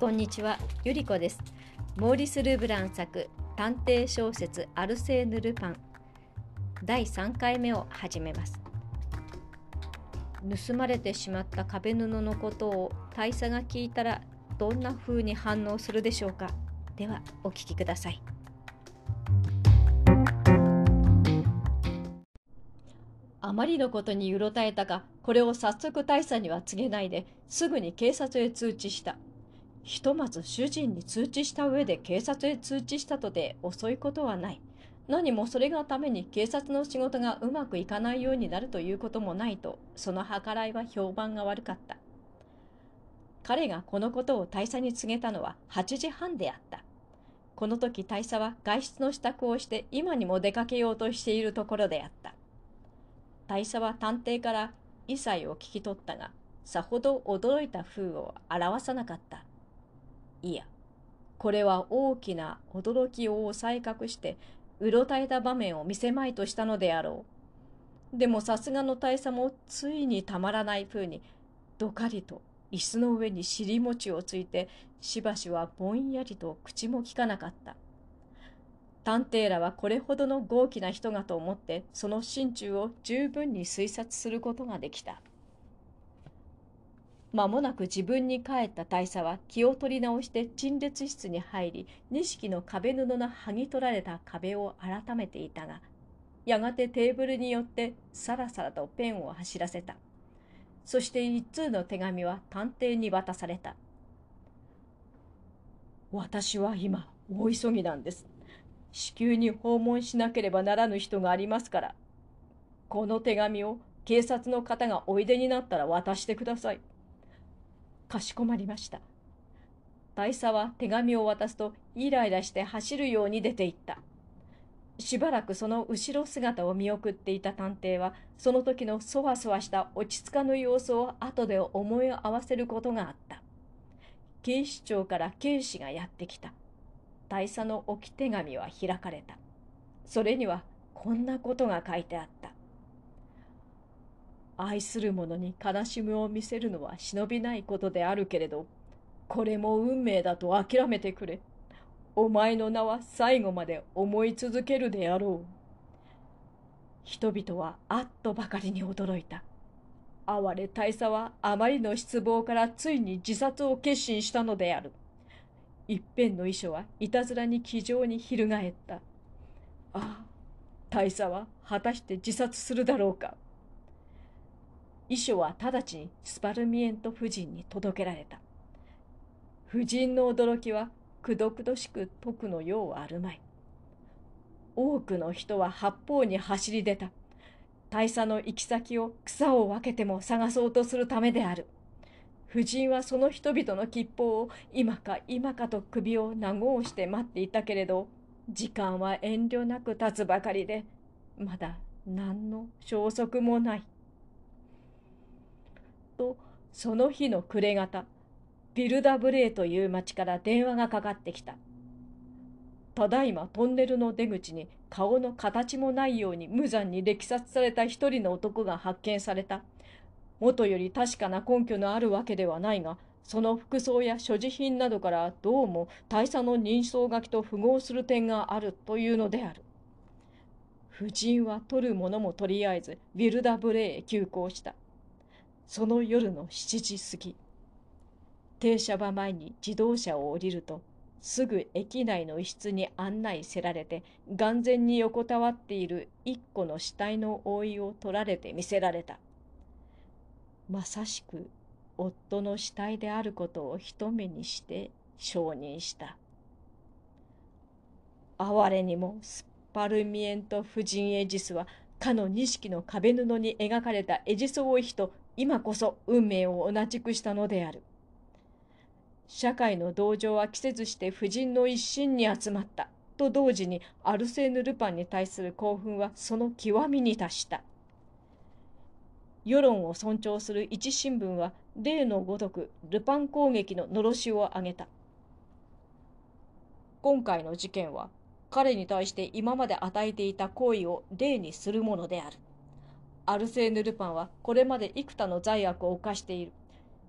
こんにちは、ゆりこです。モーリス・ルブラン作探偵小説アルセーヌ・ルパン第3回目を始めます。盗まれてしまった壁布のことを大佐が聞いたらどんな風に反応するでしょうか。ではお聞きください。あまりのことにうろたえたが、これを早速大佐には告げないで、すぐに警察へ通知した。ひとまず主人に通知した上で警察へ通知したとて遅いことはない。何もそれがために警察の仕事がうまくいかないようになるということもないと、その計らいは評判が悪かった。彼がこのことを大佐に告げたのは8時半であった。この時大佐は外出の支度をして今にも出かけようとしているところであった。大佐は探偵から異彩を聞き取ったが、さほど驚いた風を表さなかった。いや、これは大きな驚きを抑え隠して、うろたえた場面を見せまいとしたのであろう。でもさすがの大佐もついにたまらない風に、どかりと椅子の上に尻餅をついて、しばしはぼんやりと口もきかなかった。探偵らはこれほどの豪気な人がと思って、その心中を十分に推察することができた。間もなく自分に帰った大佐は気を取り直して陳列室に入り錦の壁布の剥ぎ取られた壁を改めていたがやがてテーブルによってさらさらとペンを走らせた。そして一通の手紙は探偵に渡された。私は今大急ぎなんです。至急に訪問しなければならぬ人がありますからこの手紙を警察の方がおいでになったら渡してください。かしこまりました。大佐は手紙を渡すとイライラして走るように出て行った。しばらくその後ろ姿を見送っていた探偵は、その時のそわそわした落ち着かぬ様子を後で思い合わせることがあった。警視庁から警視がやってきた。大佐の置き手紙は開かれた。それにはこんなことが書いてあった。愛する者に悲しみを見せるのは忍びないことであるけれど、これも運命だと諦めてくれ。お前の名は最後まで思い続けるであろう。人々はあっとばかりに驚いた。哀れ大佐はあまりの失望からついに自殺を決心したのである。一辺の遺書はいたずらに気丈に翻った。ああ、大佐は果たして自殺するだろうか。遺書は直ちにスパルミエント夫人に届けられた。夫人の驚きはくどくどしく解くのようあるまい。多くの人は八方に走り出た。大佐の行き先を草を分けても探そうとするためである。夫人はその人々の吉報を今か今かと首を長して待っていたけれど、時間は遠慮なく経つばかりで、まだ何の消息もない。とその日の暮れ方ビルダブレーという町から電話がかかってきた。ただいまトンネルの出口に顔の形もないように無残に歴殺された一人の男が発見された。元より確かな根拠のあるわけではないがその服装や所持品などからどうも大佐の人相書きと符合する点があるというのである。夫人は取るものもとりあえずビルダブレーへ急行した。その夜の7時過ぎ停車場前に自動車を降りるとすぐ駅内の一室に案内せられて眼前に横たわっている一個の死体の覆いを取られて見せられた。まさしく夫の死体であることを一目にして承認した。哀れにもスパルミエント夫人エジスはかの錦の壁布に描かれたエジソ王妃と今こそ運命を同じくしたのである。社会の同情は季節して婦人の一心に集まったと同時にアルセーヌ・ルパンに対する興奮はその極みに達した。世論を尊重する一新聞は例のごとくルパン攻撃ののろしを上げた。今回の事件は彼に対して今まで与えていた行為を例にするものである。アルセーヌ・ルパンはこれまで幾多の罪悪を犯している。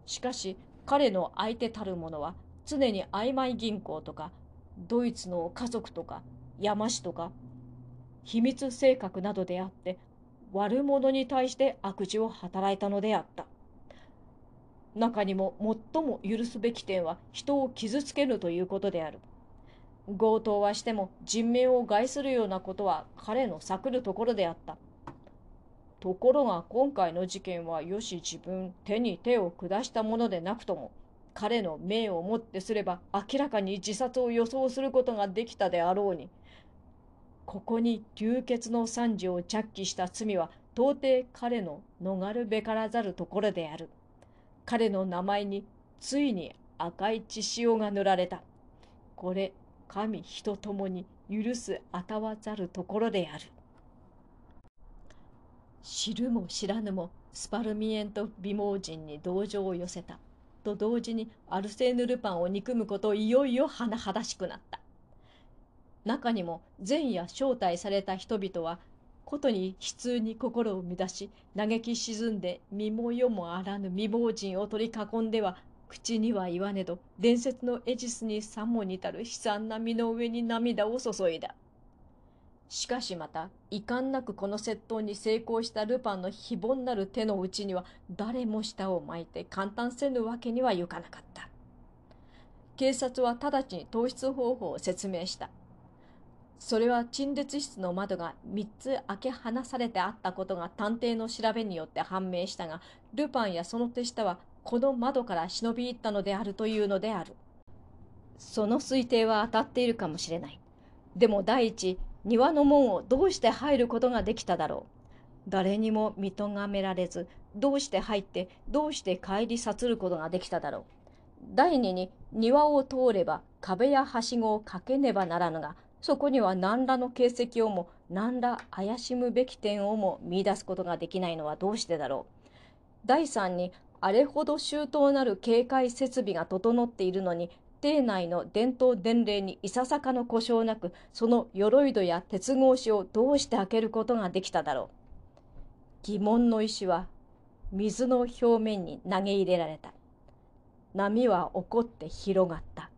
しかし彼の相手たる者は常に曖昧銀行とかドイツの家族とか山師とか秘密性格などであって悪者に対して悪事を働いたのであった。中にも最も許すべき点は人を傷つけるということである。強盗はしても人命を害するようなことは彼の避くるところであった。ところが今回の事件はよし自分手に手を下したものでなくとも彼の命をもってすれば明らかに自殺を予想することができたであろうに。ここに流血の惨事を着起した罪は到底彼の逃るべからざるところである。彼の名前についに赤い血潮が塗られた。これ神人ともに許すあたわざるところである。知るも知らぬもスパルミエント美盲人に同情を寄せた。と同時にアルセーヌ・ルパンを憎むこといよいよ甚だしくなった。中にも前夜招待された人々はことに悲痛に心を乱し嘆き沈んで身も世もあらぬ未亡人を取り囲んでは口には言わねど伝説のエジスにさも似たる悲惨な身の上に涙を注いだ。しかしまた遺憾なくこの窃盗に成功したルパンの非凡なる手の内には誰も舌を巻いて簡単せぬわけにはいかなかった。警察は直ちに投出方法を説明した。それは陳列室の窓が3つ開け放されてあったことが探偵の調べによって判明したがルパンやその手下はこの窓から忍び入ったのであるというのである。その推定は当たっているかもしれない。でも第一庭の門をどうして入ることができただろう？誰にも見とがめられずどうして入ってどうして帰り去ることができただろう？第二に庭を通れば壁やはしごをかけねばならぬがそこには何らの形跡をも何ら怪しむべき点をも見出すことができないのはどうしてだろう？第三にあれほど周到なる警戒設備が整っているのに邸内の伝統伝令にいささかの故障なくその鎧戸や鉄格子をどうして開けることができただろう。疑問の石は水の表面に投げ入れられた。波は起こって広がった。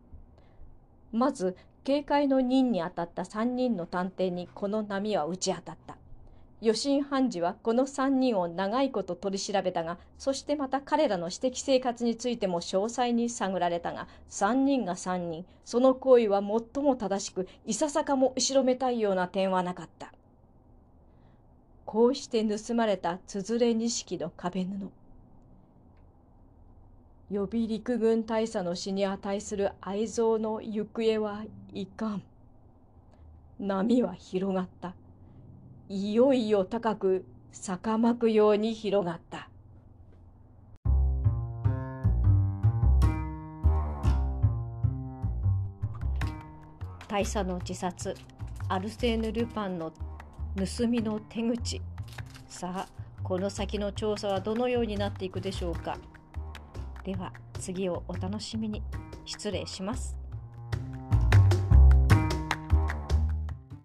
まず警戒の任に当たった3人の探偵にこの波は打ち当たった。余震判事はこの3人を長いこと取り調べたがそしてまた彼らの私的生活についても詳細に探られたが3人が3人その行為は最も正しくいささかも後ろめたいような点はなかった。こうして盗まれたつづれ錦の壁布。予備陸軍大佐の死に値する愛憎の行方はいかん。波は広がった。いよいよ高く逆まくように広がった。大佐の自殺アルセーヌ・ルパンの盗みの手口。さあこの先の調査はどのようになっていくでしょうか。では次をお楽しみに。失礼します。